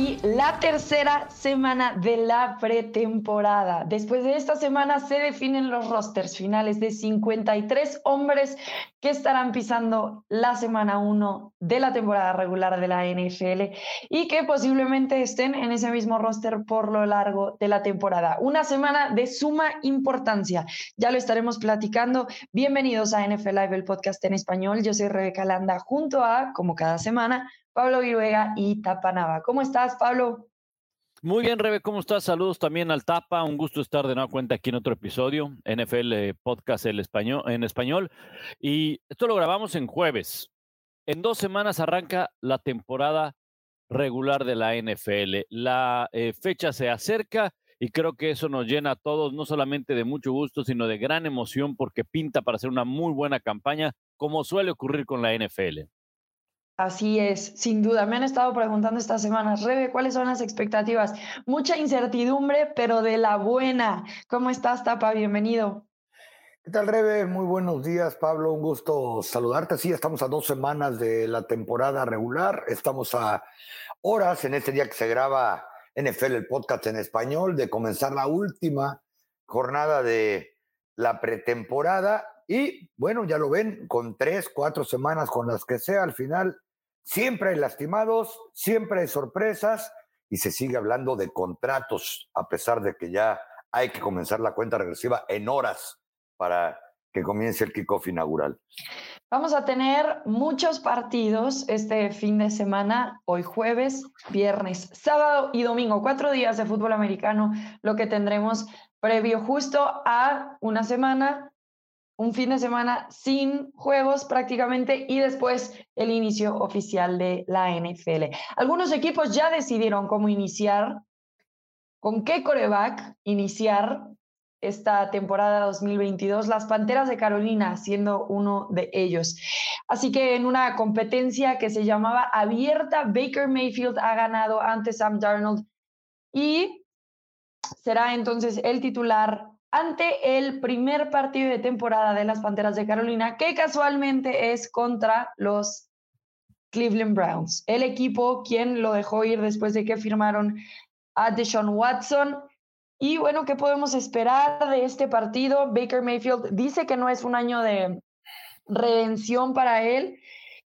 aquí la tercera semana de la pretemporada. Después de esta semana se definen los rosters finales de 53 hombres que estarán pisando la semana 1 de la temporada regular de la NFL y que posiblemente estén en ese mismo roster por lo largo de la temporada. Una semana de suma importancia. Ya lo estaremos platicando. Bienvenidos a NFL Live, el podcast en español. Yo soy Rebeca Landa junto a, como cada semana, Pablo Viruega y Tapanava. ¿Cómo estás, Pablo? Muy bien, Rebe, ¿cómo estás? Saludos también al Tapa. Un gusto estar de nueva cuenta aquí en otro episodio, NFL eh, Podcast español, en español. Y esto lo grabamos en jueves. En dos semanas arranca la temporada regular de la NFL. La eh, fecha se acerca y creo que eso nos llena a todos, no solamente de mucho gusto, sino de gran emoción porque pinta para hacer una muy buena campaña, como suele ocurrir con la NFL. Así es, sin duda. Me han estado preguntando estas semanas, Rebe, ¿cuáles son las expectativas? Mucha incertidumbre, pero de la buena. ¿Cómo estás, Tapa? Bienvenido. ¿Qué tal, Rebe? Muy buenos días, Pablo. Un gusto saludarte. Sí, estamos a dos semanas de la temporada regular. Estamos a horas en este día que se graba NFL, el podcast en español, de comenzar la última jornada de la pretemporada. Y bueno, ya lo ven, con tres, cuatro semanas, con las que sea, al final Siempre hay lastimados, siempre hay sorpresas y se sigue hablando de contratos, a pesar de que ya hay que comenzar la cuenta regresiva en horas para que comience el kickoff inaugural. Vamos a tener muchos partidos este fin de semana, hoy jueves, viernes, sábado y domingo, cuatro días de fútbol americano, lo que tendremos previo justo a una semana un fin de semana sin juegos prácticamente y después el inicio oficial de la NFL. Algunos equipos ya decidieron cómo iniciar, con qué coreback iniciar esta temporada 2022, las Panteras de Carolina siendo uno de ellos. Así que en una competencia que se llamaba abierta, Baker Mayfield ha ganado ante Sam Darnold y será entonces el titular ante el primer partido de temporada de las Panteras de Carolina, que casualmente es contra los Cleveland Browns, el equipo quien lo dejó ir después de que firmaron a Deshaun Watson. Y bueno, ¿qué podemos esperar de este partido? Baker Mayfield dice que no es un año de redención para él,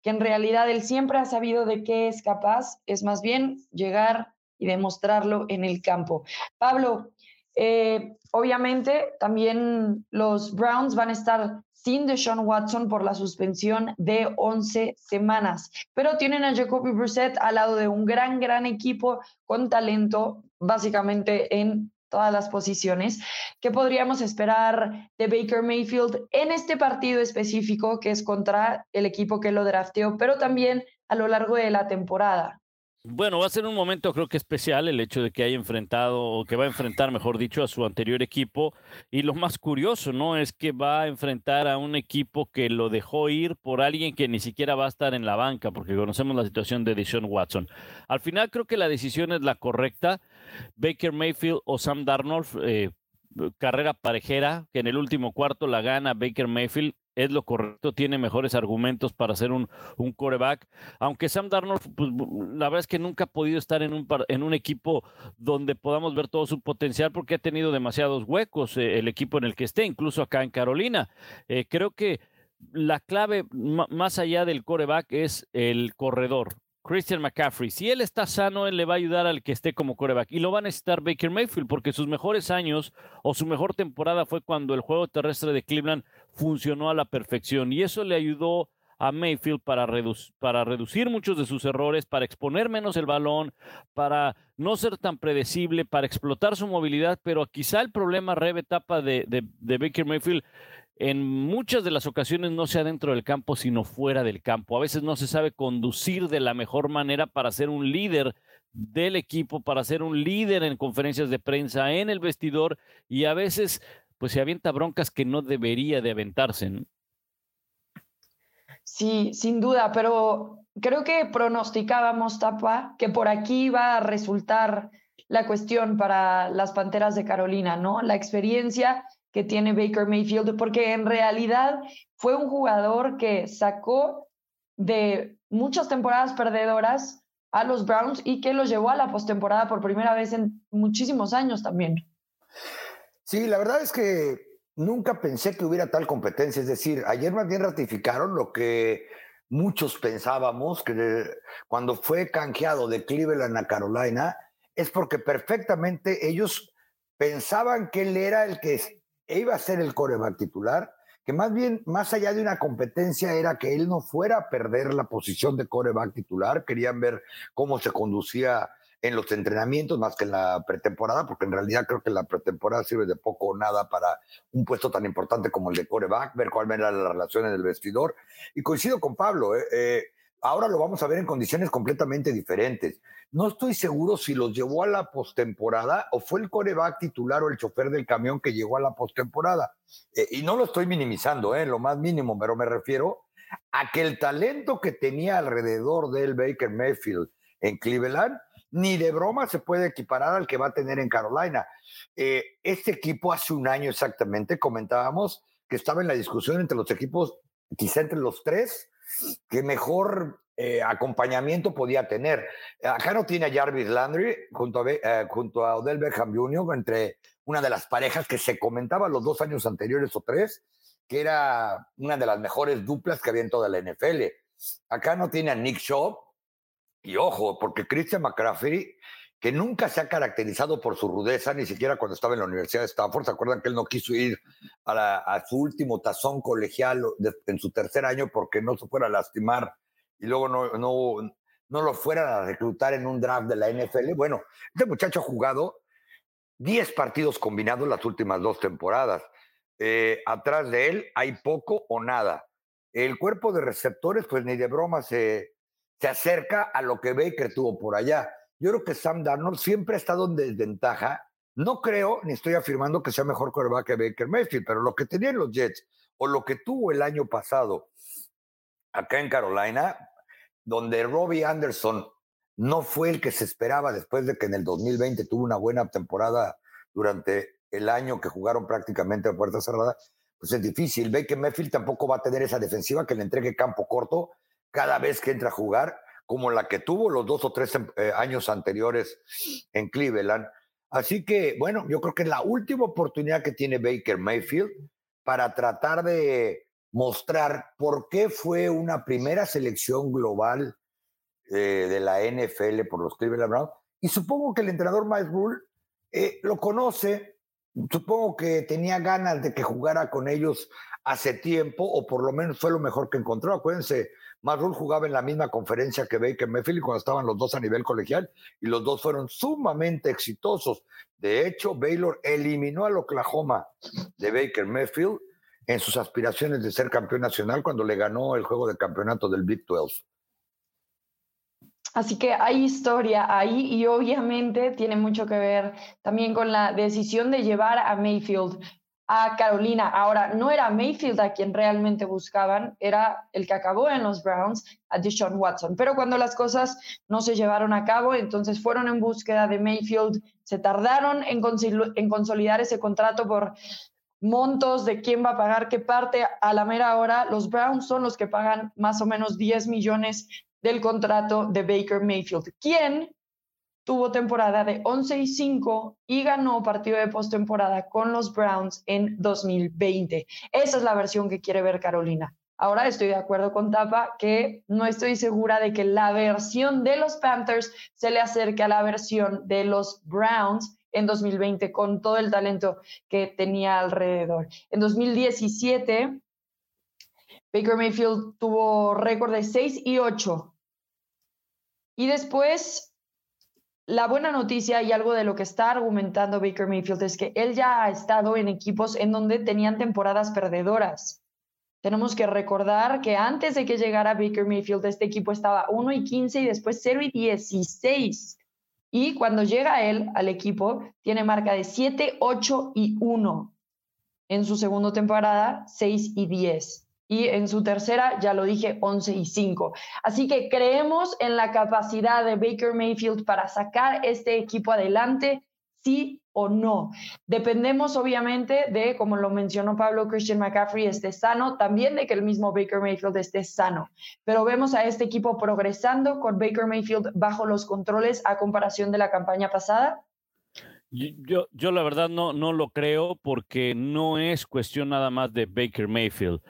que en realidad él siempre ha sabido de qué es capaz, es más bien llegar y demostrarlo en el campo. Pablo, eh, obviamente, también los Browns van a estar sin Deshaun Watson por la suspensión de 11 semanas, pero tienen a Jacoby Brissett al lado de un gran, gran equipo con talento, básicamente en todas las posiciones. ¿Qué podríamos esperar de Baker Mayfield en este partido específico que es contra el equipo que lo drafteó, pero también a lo largo de la temporada? Bueno, va a ser un momento creo que especial el hecho de que haya enfrentado, o que va a enfrentar, mejor dicho, a su anterior equipo. Y lo más curioso, ¿no? Es que va a enfrentar a un equipo que lo dejó ir por alguien que ni siquiera va a estar en la banca, porque conocemos la situación de Deshaun Watson. Al final creo que la decisión es la correcta. Baker Mayfield o Sam Darnold, eh, carrera parejera, que en el último cuarto la gana Baker Mayfield es lo correcto, tiene mejores argumentos para ser un, un coreback. Aunque Sam Darnold, pues, la verdad es que nunca ha podido estar en un, en un equipo donde podamos ver todo su potencial porque ha tenido demasiados huecos eh, el equipo en el que esté, incluso acá en Carolina. Eh, creo que la clave más allá del coreback es el corredor. Christian McCaffrey. Si él está sano, él le va a ayudar al que esté como coreback. Y lo va a necesitar Baker Mayfield, porque sus mejores años o su mejor temporada fue cuando el juego terrestre de Cleveland funcionó a la perfección. Y eso le ayudó a Mayfield para, para reducir muchos de sus errores, para exponer menos el balón, para no ser tan predecible, para explotar su movilidad. Pero quizá el problema, Rebe, etapa de, de Baker Mayfield en muchas de las ocasiones no sea dentro del campo, sino fuera del campo. A veces no se sabe conducir de la mejor manera para ser un líder del equipo, para ser un líder en conferencias de prensa, en el vestidor, y a veces pues se avienta broncas que no debería de aventarse. Sí, sin duda, pero creo que pronosticábamos, Tapa, que por aquí va a resultar la cuestión para las Panteras de Carolina, ¿no? La experiencia que tiene Baker Mayfield, porque en realidad fue un jugador que sacó de muchas temporadas perdedoras a los Browns y que los llevó a la postemporada por primera vez en muchísimos años también. Sí, la verdad es que nunca pensé que hubiera tal competencia. Es decir, ayer más bien ratificaron lo que muchos pensábamos, que cuando fue canjeado de Cleveland a Carolina, es porque perfectamente ellos pensaban que él era el que iba a ser el coreback titular, que más bien, más allá de una competencia, era que él no fuera a perder la posición de coreback titular. Querían ver cómo se conducía en los entrenamientos más que en la pretemporada, porque en realidad creo que la pretemporada sirve de poco o nada para un puesto tan importante como el de coreback, ver cuál era la relación en el vestidor. Y coincido con Pablo, ¿eh? Eh, ahora lo vamos a ver en condiciones completamente diferentes. No estoy seguro si los llevó a la postemporada o fue el coreback titular o el chofer del camión que llegó a la postemporada. Eh, y no lo estoy minimizando, en lo más mínimo, pero me refiero a que el talento que tenía alrededor del Baker Mayfield en Cleveland ni de broma se puede equiparar al que va a tener en Carolina. Eh, este equipo hace un año exactamente comentábamos que estaba en la discusión entre los equipos, quizá entre los tres, que mejor eh, acompañamiento podía tener. Acá no tiene a Jarvis Landry junto a, eh, junto a Odell Beckham Jr., entre una de las parejas que se comentaba los dos años anteriores o tres, que era una de las mejores duplas que había en toda la NFL. Acá no tiene a Nick Shaw, y ojo, porque Christian McCaffrey, que nunca se ha caracterizado por su rudeza, ni siquiera cuando estaba en la Universidad de Stanford, ¿se acuerdan que él no quiso ir a, su último tazón colegial en su tercer año porque no se fuera a lastimar y luego no, no, no lo fueran a reclutar en un draft de la NFL? Bueno, este muchacho ha jugado 10 partidos combinados las últimas dos temporadas. Eh, atrás de él hay poco o nada. El cuerpo de receptores, pues ni de broma se, se acerca a lo que Baker tuvo por allá. Yo creo que Sam Darnold siempre ha estado en desventaja. No creo, ni estoy afirmando que sea mejor quarterback que Baker Mayfield, pero lo que tenían los Jets o lo que tuvo el año pasado acá en Carolina, donde Robbie Anderson no fue el que se esperaba después de que en el 2020 tuvo una buena temporada durante el año que jugaron prácticamente a puerta cerrada, pues es difícil. Baker Mayfield tampoco va a tener esa defensiva que le entregue campo corto cada vez que entra a jugar, como la que tuvo los dos o tres eh, años anteriores en Cleveland. Así que, bueno, yo creo que es la última oportunidad que tiene Baker Mayfield para tratar de mostrar por qué fue una primera selección global eh, de la NFL por los Cleveland Browns. Y supongo que el entrenador Mike Rule eh, lo conoce, supongo que tenía ganas de que jugara con ellos hace tiempo, o por lo menos fue lo mejor que encontró. Acuérdense, Marrul jugaba en la misma conferencia que Baker Mayfield cuando estaban los dos a nivel colegial y los dos fueron sumamente exitosos. De hecho, Baylor eliminó al Oklahoma de Baker Mayfield en sus aspiraciones de ser campeón nacional cuando le ganó el juego de campeonato del Big 12. Así que hay historia ahí y obviamente tiene mucho que ver también con la decisión de llevar a Mayfield a Carolina. Ahora, no era Mayfield a quien realmente buscaban, era el que acabó en los Browns, a Deshaun Watson. Pero cuando las cosas no se llevaron a cabo, entonces fueron en búsqueda de Mayfield, se tardaron en, en consolidar ese contrato por montos de quién va a pagar qué parte. A la mera hora, los Browns son los que pagan más o menos 10 millones del contrato de Baker Mayfield, ¿Quién? Tuvo temporada de 11 y 5 y ganó partido de postemporada con los Browns en 2020. Esa es la versión que quiere ver Carolina. Ahora estoy de acuerdo con Tapa que no estoy segura de que la versión de los Panthers se le acerque a la versión de los Browns en 2020 con todo el talento que tenía alrededor. En 2017, Baker Mayfield tuvo récord de 6 y 8. Y después la buena noticia y algo de lo que está argumentando Baker Mayfield es que él ya ha estado en equipos en donde tenían temporadas perdedoras. Tenemos que recordar que antes de que llegara Baker Mayfield, este equipo estaba 1 y 15 y después 0 y 16. Y cuando llega él al equipo, tiene marca de 7, 8 y 1. En su segunda temporada, 6 y 10 y en su tercera, ya lo dije, 11 y 5. Así que creemos en la capacidad de Baker Mayfield para sacar este equipo adelante sí o no. Dependemos obviamente de, como lo mencionó Pablo, Christian McCaffrey esté sano, también de que el mismo Baker Mayfield esté sano. Pero vemos a este equipo progresando con Baker Mayfield bajo los controles a comparación de la campaña pasada. Yo, yo la verdad no, no lo creo porque no es cuestión nada más de Baker Mayfield.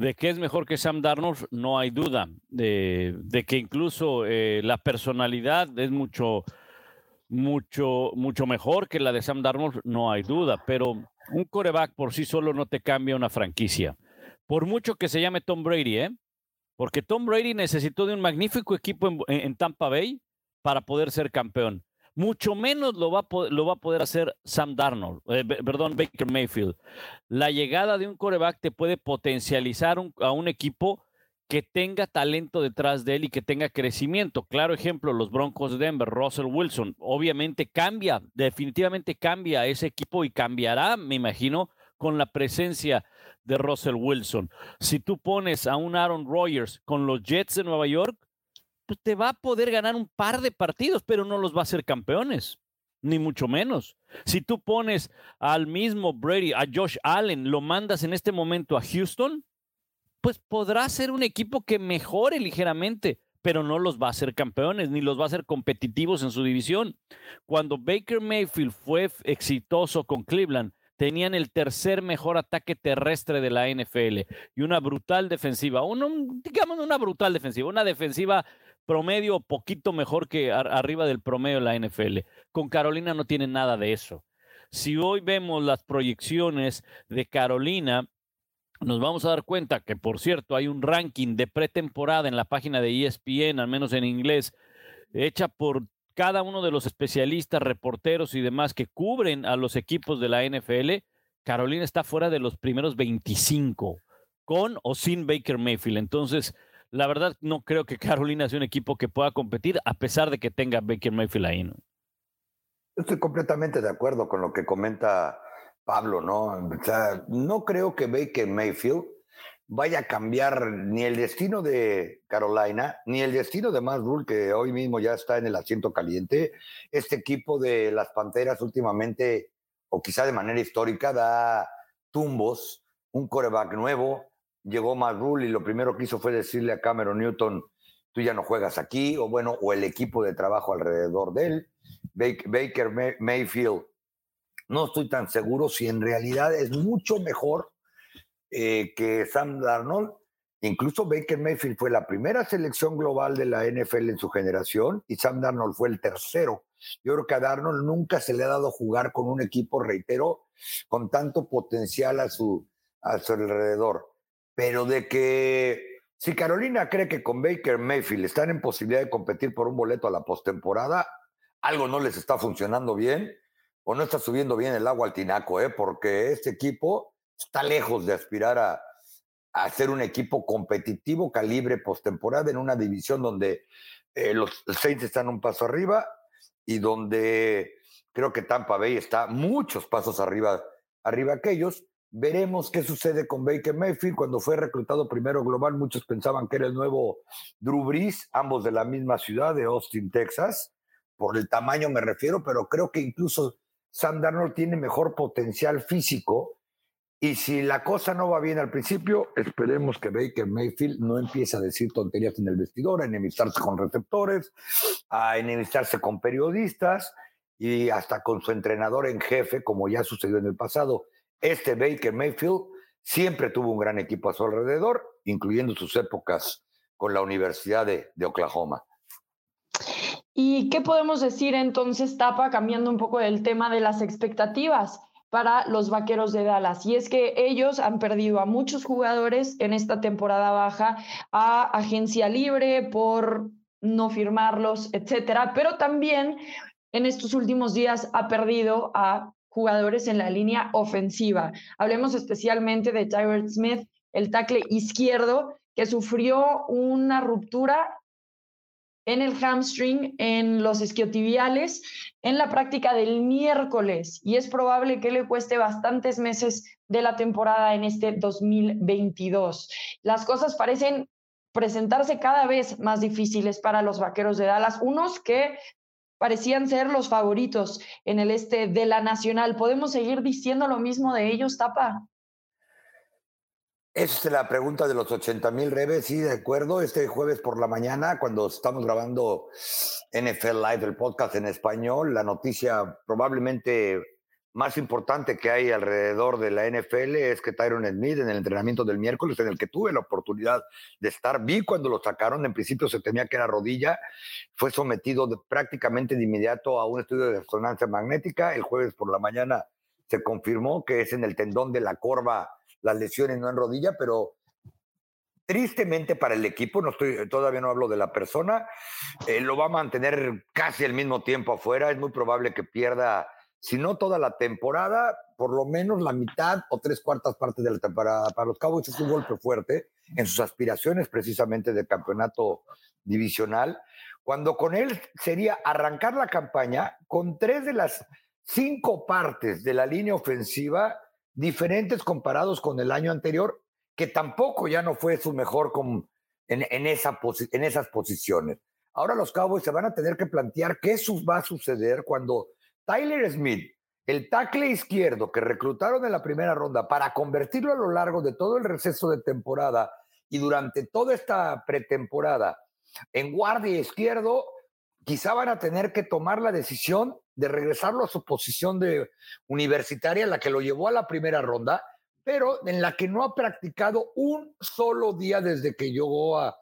De que es mejor que Sam Darnold, no hay duda. De, que incluso eh, la personalidad es mucho, mucho, mucho mejor que la de Sam Darnold, no hay duda. Pero un coreback por sí solo no te cambia una franquicia. Por mucho que se llame Tom Brady, ¿eh? Porque Tom Brady necesitó de un magnífico equipo en, en Tampa Bay para poder ser campeón mucho menos lo va, a lo va a poder hacer Sam Darnold, eh, perdón, Baker Mayfield. La llegada de un coreback te puede potencializar a un equipo que tenga talento detrás de él y que tenga crecimiento. Claro ejemplo, los Broncos de Denver, Russell Wilson, obviamente cambia, definitivamente cambia ese equipo y cambiará, me imagino, con la presencia de Russell Wilson. Si tú pones a un Aaron Rodgers con los Jets de Nueva York, pues, te va a poder ganar un par de partidos, pero no los va a ser campeones, ni mucho menos. Si tú pones al mismo Brady, a Josh Allen, lo mandas en este momento a Houston, pues podrá ser un equipo que mejore ligeramente, pero no los va a hacer campeones, ni los va a hacer competitivos en su división. Cuando Baker Mayfield fue exitoso con Cleveland, tenían el tercer mejor ataque terrestre de la NFL y una brutal defensiva, digamos una brutal defensiva, una defensiva promedio poquito mejor que arriba del promedio de la NFL. Con Carolina no tiene nada de eso. Si hoy vemos las proyecciones de Carolina, nos vamos a dar cuenta que, por cierto, hay un ranking de pretemporada en la página de ESPN, al menos en inglés, hecha por cada uno de los especialistas, reporteros y demás que cubren a los equipos de la NFL. Carolina está fuera de los primeros 25, con o sin Baker Mayfield. Entonces, la verdad no creo que Carolina sea un equipo que pueda competir a pesar de que tenga Baker Mayfield ahí, ¿no? Estoy completamente de acuerdo con lo que comenta Pablo, ¿no? O sea, no creo que Baker Mayfield vaya a cambiar ni el destino de Carolina, ni el destino de Matt que hoy mismo ya está en el asiento caliente. Este equipo de las Panteras últimamente, o quizá de manera histórica, da tumbos, un coreback nuevo, llegó Rule y lo primero que hizo fue decirle a Cameron Newton, tú ya no juegas aquí, o bueno, o el equipo de trabajo alrededor de él. Baker Mayfield, no estoy tan seguro si en realidad es mucho mejor eh, que Sam Darnold. Incluso Baker Mayfield fue la primera selección global de la NFL en su generación y Sam Darnold fue el tercero. Yo creo que a Darnold nunca se le ha dado jugar con un equipo, reitero, con tanto potencial a su alrededor pero de que si Carolina cree que con Baker Mayfield están en posibilidad de competir por un boleto a la postemporada, algo no les está funcionando bien o no está subiendo bien el agua al tinaco, ¿eh? porque este equipo está lejos de aspirar a, a ser un equipo competitivo calibre postemporada en una división donde eh, los Saints están un paso arriba y donde creo que Tampa Bay está muchos pasos arriba, arriba que ellos. Veremos qué sucede con Baker Mayfield. Cuando fue reclutado primero global, muchos pensaban que era el nuevo Drew Brees, ambos de la misma ciudad, de Austin, Texas. Por el tamaño me refiero, pero creo que incluso Sam Darnold tiene mejor potencial físico. Y si la cosa no va bien al principio, esperemos que Baker Mayfield no empiece a decir tonterías en el vestidor, a enemistarse con receptores, a enemistarse con periodistas y hasta con su entrenador en jefe, como ya sucedió en el pasado este Baker Mayfield siempre tuvo un gran equipo a su alrededor, incluyendo sus épocas con la Universidad de, Oklahoma. ¿Y qué podemos decir entonces, Tapa, cambiando un poco del tema de las expectativas para los Vaqueros de Dallas? Y es que ellos han perdido a muchos jugadores en esta temporada baja, a agencia libre por no firmarlos, etcétera, pero también en estos últimos días ha perdido a jugadores en la línea ofensiva. Hablemos especialmente de Tyrell Smith, el tackle izquierdo, que sufrió una ruptura en el hamstring, en los isquiotibiales, en la práctica del miércoles. Y es probable que le cueste bastantes meses de la temporada en este 2022. Las cosas parecen presentarse cada vez más difíciles para los Vaqueros de Dallas, unos que parecían ser los favoritos en el este de la Nacional. ¿Podemos seguir diciendo lo mismo de ellos, Tapa? Es la pregunta de los 80 mil reves, sí, de acuerdo. Este jueves por la mañana, cuando estamos grabando NFL Live, el podcast en español, la noticia probablemente más importante que hay alrededor de la NFL es que Tyron Smith en el entrenamiento del miércoles, en el que tuve la oportunidad de estar, vi cuando lo sacaron, en principio se temía que era rodilla, fue sometido prácticamente de inmediato a un estudio de resonancia magnética, el jueves por la mañana se confirmó que es en el tendón de la corva las lesiones, no en rodilla, pero tristemente para el equipo, no estoy, todavía no hablo de la persona, eh, lo va a mantener casi al mismo tiempo afuera, es muy probable que pierda si no toda la temporada, por lo menos la mitad o tres cuartas partes de la temporada. Para los Cowboys es un golpe fuerte en sus aspiraciones precisamente de campeonato divisional, cuando con él sería arrancar la campaña con tres de las cinco partes de la línea ofensiva diferentes comparados con el año anterior, que tampoco ya no fue su mejor en, en esas posiciones. Ahora los Cowboys se van a tener que plantear qué va a suceder cuando Tyler Smith, el tackle izquierdo que reclutaron en la primera ronda para convertirlo a lo largo de todo el receso de temporada y durante toda esta pretemporada en guardia izquierdo, quizá van a tener que tomar la decisión de regresarlo a su posición de universitaria, la que lo llevó a la primera ronda, pero en la que no ha practicado un solo día desde que llegó a,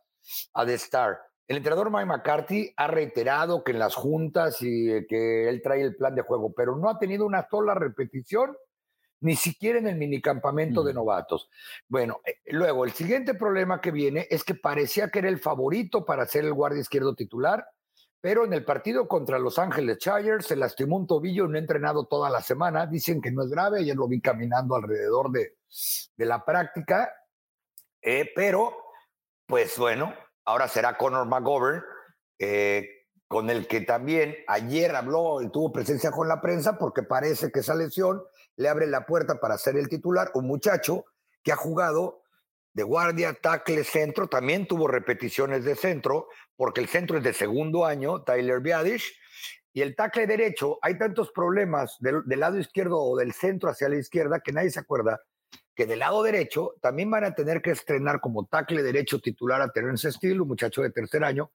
a The Star. El entrenador Mike McCarthy ha reiterado que en las juntas y eh, que él trae el plan de juego, pero no ha tenido una sola repetición, ni siquiera en el minicampamento de novatos. Bueno, eh, luego el siguiente problema que viene es que parecía que era el favorito para ser el guardia izquierdo titular, pero en el partido contra Los Ángeles Chargers se lastimó un tobillo y no ha entrenado toda la semana. Dicen que no es grave, ayer lo vi caminando alrededor de, de la práctica, eh, pero pues bueno, ahora será Conor McGovern, eh, con el que también ayer habló y tuvo presencia con la prensa porque parece que esa lesión le abre la puerta para ser el titular, un muchacho que ha jugado de guardia, tackle, centro, también tuvo repeticiones de centro, porque el centro es de segundo año, Tyler Biadish, y el tackle derecho, hay tantos problemas del, del, lado izquierdo o del centro hacia la izquierda que nadie se acuerda que del lado derecho también van a tener que estrenar como tackle derecho titular a Terence Steele, un muchacho de tercer año,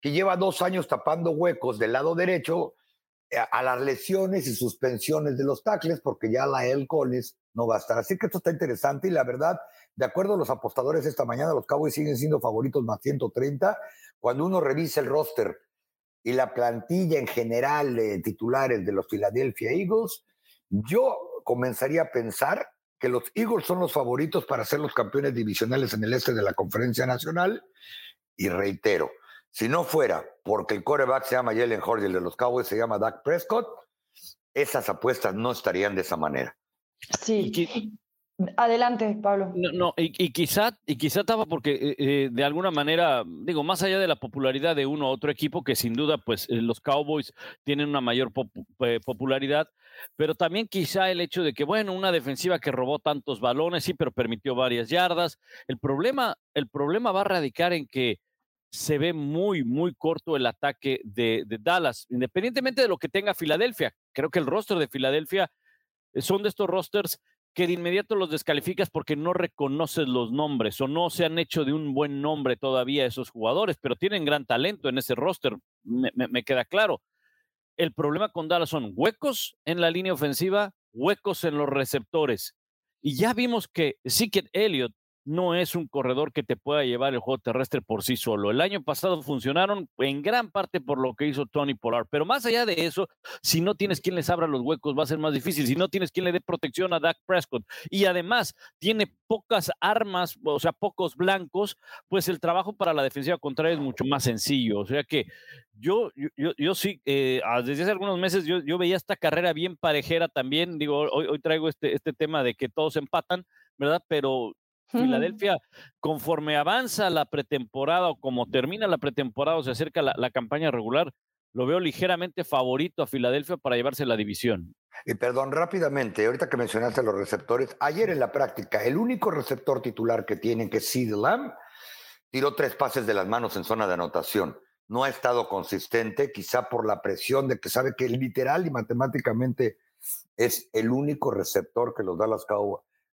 que lleva dos años tapando huecos del lado derecho eh, a, las lesiones y suspensiones de los tackles, porque ya la El Collins no va a estar. Así que esto está interesante y la verdad, de acuerdo a los apostadores esta mañana, los Cowboys siguen siendo favoritos más 130. Cuando uno revisa el roster y la plantilla en general de titulares de los Philadelphia Eagles, yo comenzaría a pensar que los Eagles son los favoritos para ser los campeones divisionales en el este de la Conferencia Nacional. Y reitero, si no fuera porque el coreback se llama Jalen Hurd y el de los Cowboys se llama Dak Prescott, esas apuestas no estarían de esa manera. Sí. Adelante, Pablo. No, y, quizá, y quizá estaba porque eh, eh, de alguna manera, digo, más allá de la popularidad de uno u otro equipo, que sin duda, pues eh, los Cowboys tienen una mayor popularidad, pero también quizá el hecho de que, bueno, una defensiva que robó tantos balones, sí, pero permitió varias yardas. El problema, el problema va a radicar en que se ve muy, muy corto el ataque de, Dallas, independientemente de lo que tenga Filadelfia. Creo que el roster de Filadelfia son de estos rosters que de inmediato los descalificas porque no reconoces los nombres o no se han hecho de un buen nombre todavía esos jugadores, pero tienen gran talento en ese roster, me queda claro. El problema con Dallas son huecos en la línea ofensiva, huecos en los receptores. Y ya vimos que Sicket Elliott no es un corredor que te pueda llevar el juego terrestre por sí solo. El año pasado funcionaron en gran parte por lo que hizo Tony Pollard, pero más allá de eso, si no tienes quien les abra los huecos va a ser más difícil, si no tienes quien le dé protección a Dak Prescott y además tiene pocas armas, o sea, pocos blancos, pues el trabajo para la defensiva contraria es mucho más sencillo. O sea que yo, yo, yo sí, eh, desde hace algunos meses yo, yo, veía esta carrera bien parejera también, digo, hoy, hoy traigo este, este tema de que todos empatan, ¿verdad? Pero Filadelfia, conforme avanza la pretemporada o como termina la pretemporada o se acerca la, campaña regular, lo veo ligeramente favorito a Filadelfia para llevarse la división. Y perdón, rápidamente, ahorita que mencionaste los receptores, ayer en la práctica, el único receptor titular que tienen, que es Sid Lamb, tiró tres pases de las manos en zona de anotación. no ha estado consistente, quizá por la presión de que sabe que literal y matemáticamente es el único receptor que los Dallas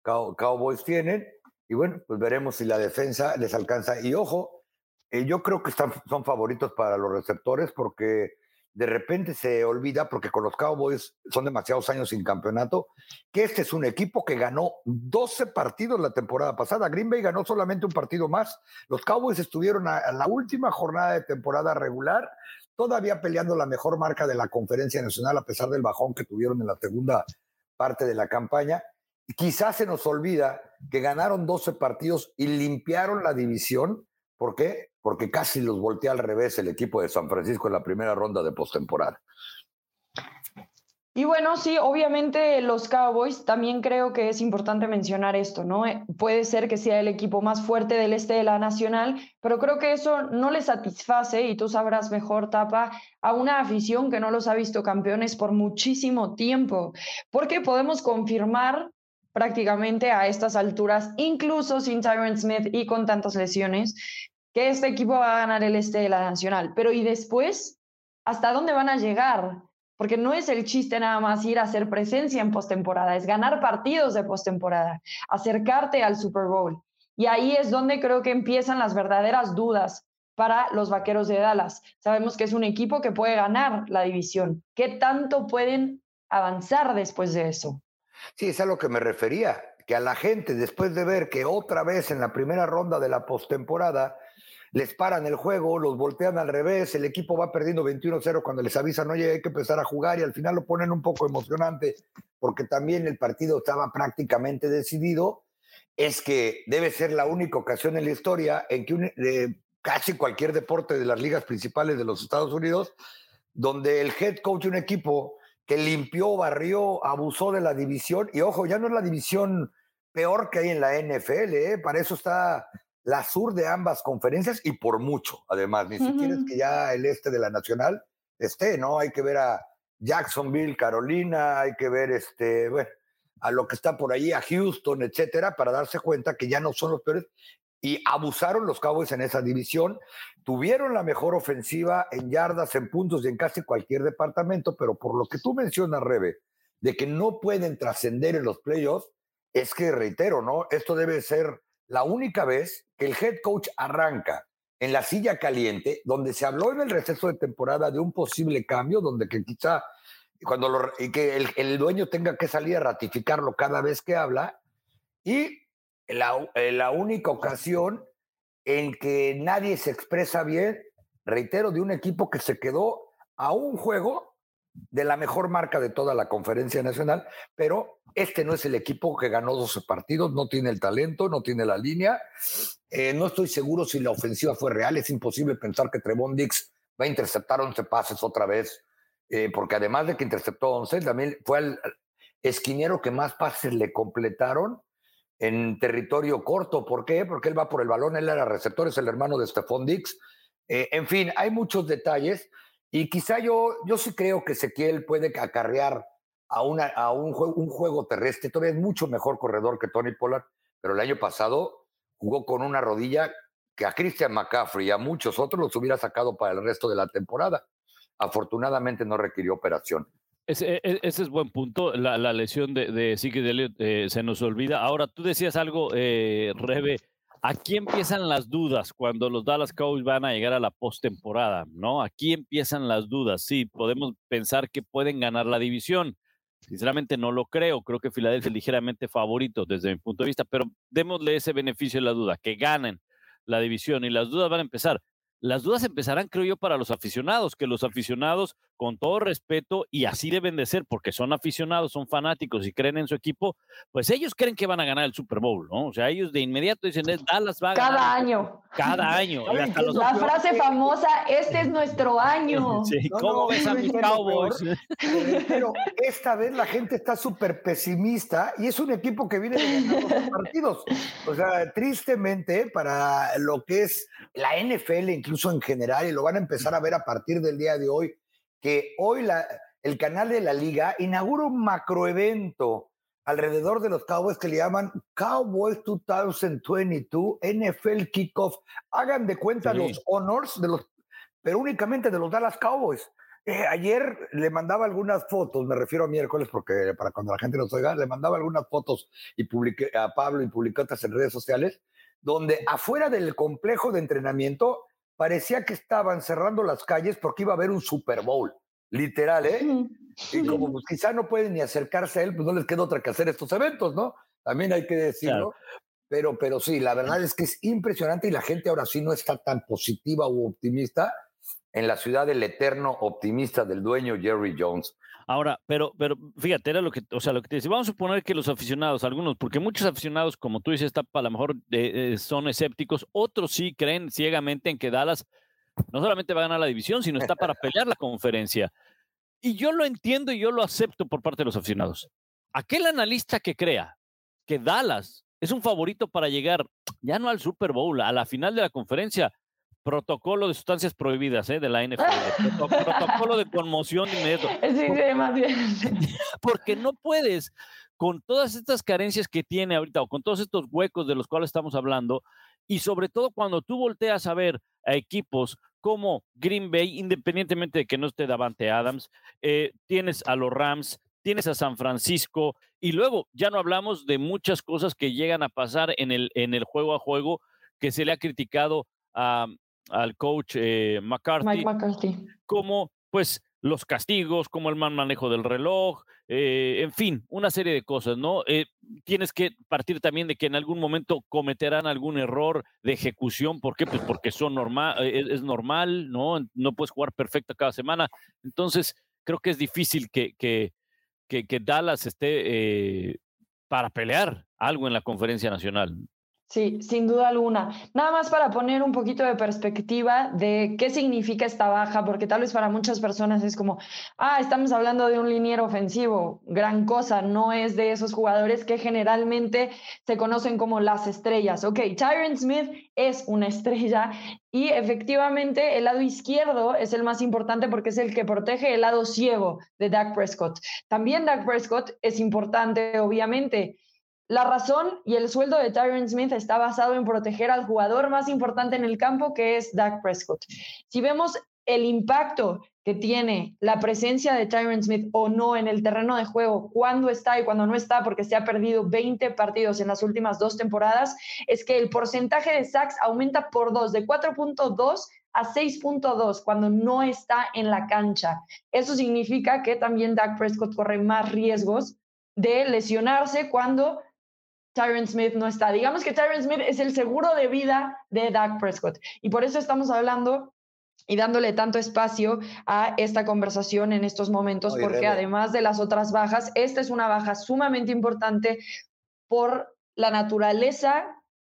Cowboys tienen. Y bueno, pues veremos si la defensa les alcanza. Y ojo, eh, yo creo que están, son favoritos para los receptores porque de repente se olvida, porque con los Cowboys son demasiados años sin campeonato, que este es un equipo que ganó 12 partidos la temporada pasada. Green Bay ganó solamente un partido más. Los Cowboys estuvieron a, la última jornada de temporada regular, todavía peleando la mejor marca de la conferencia nacional, a pesar del bajón que tuvieron en la segunda parte de la campaña. Quizás se nos olvida que ganaron 12 partidos y limpiaron la división. ¿Por qué? porque casi los voltea al revés el equipo de San Francisco en la primera ronda de postemporada. Y bueno, sí, obviamente los Cowboys, también creo que es importante mencionar esto, ¿no? Eh, puede ser que sea el equipo más fuerte del este de la Nacional, pero creo que eso no le satisface, y tú sabrás mejor, Tapa, a una afición que no los ha visto campeones por muchísimo tiempo, porque podemos confirmar prácticamente a estas alturas, incluso sin Tyron Smith y con tantas lesiones, que este equipo va a ganar el este de la Nacional. Pero ¿y después? ¿Hasta dónde van a llegar? Porque no es el chiste nada más ir a hacer presencia en postemporada, es ganar partidos de postemporada, acercarte al Super Bowl. Y ahí es donde creo que empiezan las verdaderas dudas para los Vaqueros de Dallas. Sabemos que es un equipo que puede ganar la división. ¿Qué tanto pueden avanzar después de eso? Sí, es a lo que me refería, que a la gente, después de ver que otra vez en la primera ronda de la postemporada les paran el juego, los voltean al revés, el equipo va perdiendo 21-0 cuando les avisan, oye, hay que empezar a jugar y al final lo ponen un poco emocionante porque también el partido estaba prácticamente decidido, es que debe ser la única ocasión en la historia en que casi cualquier deporte de las ligas principales de los Estados Unidos, donde el head coach de un equipo que limpió, barrió, abusó de la división, y ojo, ya no es la división peor que hay en la NFL, ¿eh? para eso está la sur de ambas conferencias y por mucho, además, ni siquiera es que ya el este de la nacional esté, ¿no? Hay que ver a Jacksonville, Carolina, hay que ver este, bueno, a lo que está por ahí, a Houston, etcétera, para darse cuenta que ya no son los peores. Y abusaron los Cowboys en esa división. Tuvieron la mejor ofensiva en yardas, en puntos y en casi cualquier departamento, pero por lo que tú mencionas, Rebe, de que no pueden trascender en los playoffs, es que reitero, ¿no? Esto debe ser la única vez que el head coach arranca en la silla caliente, donde se habló en el receso de temporada de un posible cambio, donde que quizá cuando lo, que el, dueño tenga que salir a ratificarlo cada vez que habla, y la, la única ocasión en que nadie se expresa bien, reitero, de un equipo que se quedó a un juego de la mejor marca de toda la conferencia nacional, pero este no es el equipo que ganó 12 partidos, no tiene el talento, no tiene la línea. Eh, no estoy seguro si la ofensiva fue real, es imposible pensar que Trevon Dix va a interceptar 11 pases otra vez, eh, porque además de que interceptó 11, también fue el esquinero que más pases le completaron en territorio corto. ¿Por qué? Porque él va por el balón, él era receptor, es el hermano de Stephon Dix. Eh, en fin, hay muchos detalles y quizá yo, yo sí creo que Ezequiel puede acarrear a, una, a un, juego, un juego terrestre. Todavía es mucho mejor corredor que Tony Pollard, pero el año pasado jugó con una rodilla que a Christian McCaffrey y a muchos otros los hubiera sacado para el resto de la temporada. Afortunadamente no requirió operación. Ese, e, ese es buen punto. La, lesión de, de eh, se nos olvida. Ahora, tú decías algo, eh, Rebe, Aquí empiezan las dudas cuando los Dallas Cowboys van a llegar a la postemporada, ¿no? Aquí empiezan las dudas. Sí, podemos pensar que pueden ganar la división. Sinceramente no lo creo. Creo que Filadelfia es ligeramente favorito desde mi punto de vista, pero démosle ese beneficio de la duda, que ganen la división y las dudas van a empezar. Las dudas empezarán, creo yo, para los aficionados, que los aficionados, con todo respeto, y así deben de ser, porque son aficionados, son fanáticos y creen en su equipo, pues ellos creen que van a ganar el Super Bowl, ¿no? O sea, ellos de inmediato dicen, Dallas va a Cada ganar. año. Cada año. La frase famosa, este es nuestro año. Sí, ¿cómo ves a mis Cowboys? Pero esta vez la gente está súper pesimista y es un equipo que viene de ganar los partidos. O sea, tristemente, para lo que es la NFL, incluso en general, y lo van a empezar a ver a partir del día de hoy, que hoy la, el canal de la liga inaugura un macroevento alrededor de los Cowboys que le llaman Cowboys 2022 NFL Kickoff. Hagan de cuenta los honors de los pero únicamente de los Dallas Cowboys. Eh, ayer le mandaba algunas fotos, me refiero a miércoles porque para cuando la gente nos oiga, le mandaba algunas fotos y publiqué a Pablo y publiqué otras en redes sociales, donde afuera del complejo de entrenamiento parecía que estaban cerrando las calles porque iba a haber un Super Bowl, literal, ¿eh? Y como pues, quizá no pueden ni acercarse a él, pues no les queda otra que hacer estos eventos, ¿no? También hay que decirlo. Pero, pero sí, la verdad es que es impresionante y la gente ahora sí no está tan positiva u optimista en la ciudad del eterno optimista del dueño Jerry Jones. Ahora, pero, pero fíjate, era lo que, o sea, lo que te decía, vamos a suponer que los aficionados, algunos, porque muchos aficionados, como tú dices, a lo mejor eh, son escépticos, otros sí creen ciegamente en que Dallas no solamente va a ganar la división, sino está para pelear la conferencia. Y yo lo entiendo y yo lo acepto por parte de los aficionados. Aquel analista que crea que Dallas es un favorito para llegar ya no al Super Bowl, a la final de la conferencia, protocolo de sustancias prohibidas ¿eh? de la NFL, protocolo de conmoción inmediato. Sí, sí, más bien. Porque no puedes, con todas estas carencias que tiene ahorita, o con todos estos huecos de los cuales estamos hablando, y sobre todo cuando tú volteas a ver a equipos como Green Bay, independientemente de que no esté Davante Adams, eh, tienes a los Rams, tienes a San Francisco, y luego ya no hablamos de muchas cosas que llegan a pasar en el, en el juego a juego que se le ha criticado a, al coach eh, McCarthy, como pues los castigos, como el mal manejo del reloj, eh, en fin, una serie de cosas, ¿no? Eh, tienes que partir también de que en algún momento cometerán algún error de ejecución, ¿por qué? Pues porque son normal, es, normal, ¿no? No puedes jugar perfecto cada semana, entonces creo que es difícil que, que, que, que Dallas esté para pelear algo en la conferencia nacional. Sí, sin duda alguna. Nada más para poner un poquito de perspectiva de qué significa esta baja, porque tal vez para muchas personas es como, ah, estamos hablando de un liniero ofensivo, gran cosa, no es de esos jugadores que generalmente se conocen como las estrellas. Ok, Tyron Smith es una estrella y efectivamente el lado izquierdo es el más importante porque es el que protege el lado ciego de Dak Prescott. También Dak Prescott es importante, obviamente la razón y el sueldo de Tyron Smith está basado en proteger al jugador más importante en el campo, que es Dak Prescott. Si vemos el impacto que tiene la presencia de Tyron Smith o no en el terreno de juego, cuando está y cuando no está, porque se ha perdido 20 partidos en las últimas dos temporadas, es que el porcentaje de sacks aumenta por dos, de 4.2 a 6.2 cuando no está en la cancha. Eso significa que también Dak Prescott corre más riesgos de lesionarse cuando Tyron Smith no está. Digamos que Tyron Smith es el seguro de vida de Dak Prescott. Y por eso estamos hablando y dándole tanto espacio a esta conversación en estos momentos, porque además de las otras bajas, esta es una baja sumamente importante por la naturaleza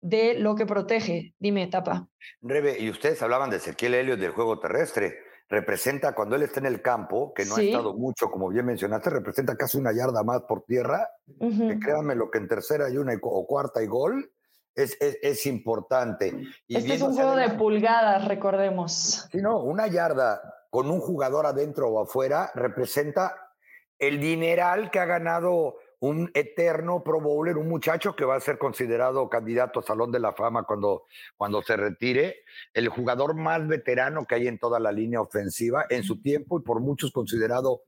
de lo que protege. Dime, Tapa. Rebe, y ustedes hablaban de Ezequiel Helio del juego terrestre representa cuando él está en el campo, que no ha estado mucho, como bien mencionaste, representa casi una yarda más por tierra, que créanme lo que en tercera y una o cuarta y gol es, es, importante. Y este es un juego de pulgadas, recordemos. Sí, no, una yarda con un jugador adentro o afuera representa el dineral que ha ganado un eterno Pro Bowler, un muchacho que va a ser considerado candidato a Salón de la Fama cuando, cuando se retire, el jugador más veterano que hay en toda la línea ofensiva en su tiempo y por muchos considerado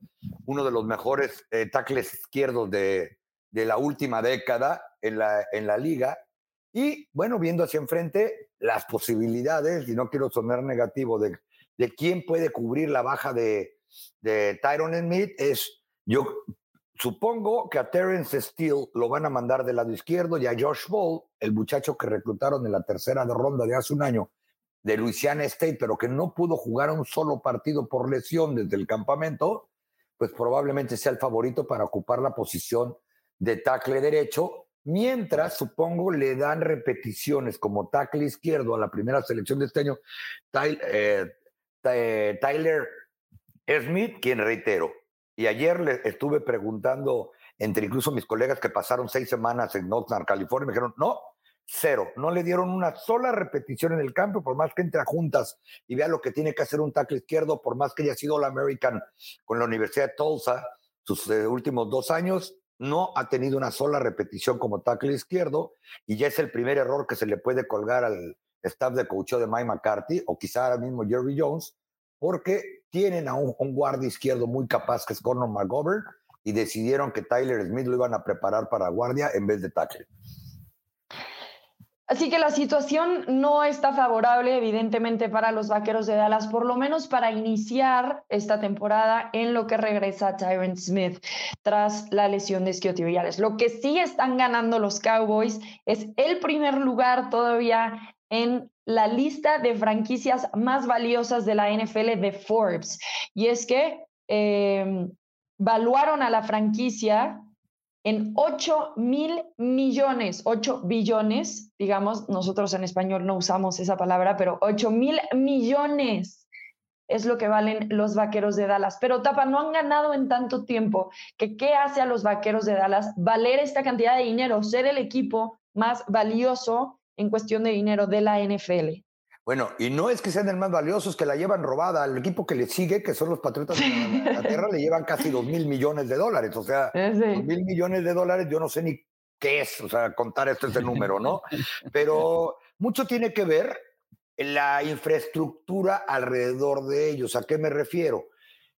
uno de los mejores eh, tackles izquierdos de, de, la última década en la, en la liga. Y bueno, viendo hacia enfrente las posibilidades, y no quiero sonar negativo, de, de quién puede cubrir la baja de, de Tyron Smith, es yo Supongo que a Terence Steele lo van a mandar del lado izquierdo y a Josh Ball, el muchacho que reclutaron en la tercera ronda de hace un año de Louisiana State, pero que no pudo jugar un solo partido por lesión desde el campamento, pues probablemente sea el favorito para ocupar la posición de tackle derecho, mientras supongo le dan repeticiones como tackle izquierdo a la primera selección de este año, Tyler, eh, Tyler Smith, quien reitero, y ayer le estuve preguntando entre incluso mis colegas que pasaron seis semanas en Oxnard, California, me dijeron, no, cero. No le dieron una sola repetición en el campo, por más que entre a juntas y vea lo que tiene que hacer un tackle izquierdo, por más que haya sido la American con la Universidad de Tulsa sus eh, últimos dos años, no ha tenido una sola repetición como tackle izquierdo y ya es el primer error que se le puede colgar al staff de coach de Mike McCarthy o quizá ahora mismo Jerry Jones porque tienen a un, guardia izquierdo muy capaz que es Conor McGovern y decidieron que Tyler Smith lo iban a preparar para guardia en vez de tackle. Así que la situación no está favorable, evidentemente, para los vaqueros de Dallas, por lo menos para iniciar esta temporada en lo que regresa Tyron Smith tras la lesión de isquiotibiales. Lo que sí están ganando los Cowboys es el primer lugar todavía en la lista de franquicias más valiosas de la NFL de Forbes. Y es que eh, valuaron a la franquicia en 8 mil millones, 8 billones, digamos, nosotros en español no usamos esa palabra, pero 8 mil millones es lo que valen los vaqueros de Dallas. Pero Tapa, no han ganado en tanto tiempo que qué hace a los vaqueros de Dallas valer esta cantidad de dinero, ser el equipo más valioso en cuestión de dinero de la NFL. Bueno, y no es que sean el más valioso, es que la llevan robada. Al equipo que le sigue, que son los Patriotas de Inglaterra, le llevan casi dos mil millones de dólares. O sea, dos mil millones de dólares, yo no sé ni qué es, o sea, contar este ese número, ¿no? Pero mucho tiene que ver la infraestructura alrededor de ellos. ¿A qué me refiero?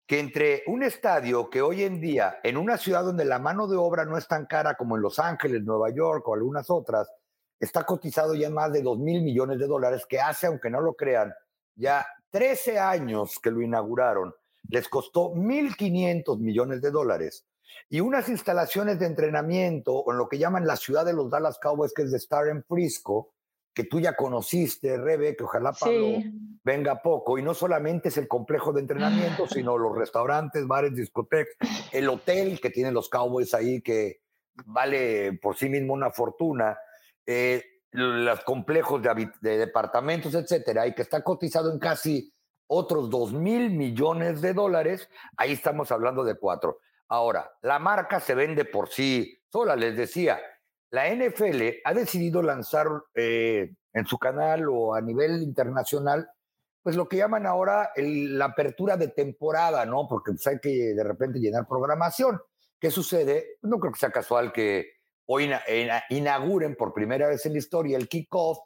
Que entre un estadio que hoy en día, en una ciudad donde la mano de obra no es tan cara como en Los Ángeles, Nueva York o algunas otras, está cotizado ya más de 2 mil millones de dólares, que hace, aunque no lo crean, ya 13 años que lo inauguraron, les costó 1.500 millones de dólares. Y unas instalaciones de entrenamiento, o en lo que llaman la ciudad de los Dallas Cowboys, que es de Star en Frisco, que tú ya conociste, Rebe, que ojalá Pablo venga poco. Y no solamente es el complejo de entrenamiento, sino los restaurantes, bares, discotecas, el hotel que tienen los Cowboys ahí, que vale por sí mismo una fortuna eh, los complejos de, departamentos, etcétera, y que está cotizado en casi otros 2 mil millones de dólares, ahí estamos hablando de cuatro. Ahora, la marca se vende por sí sola, les decía, la NFL ha decidido lanzar eh, en su canal o a nivel internacional, pues lo que llaman ahora la apertura de temporada, ¿no? Porque pues, hay que de repente llenar programación. ¿Qué sucede? No creo que sea casual que o inauguren por primera vez en la historia el kickoff,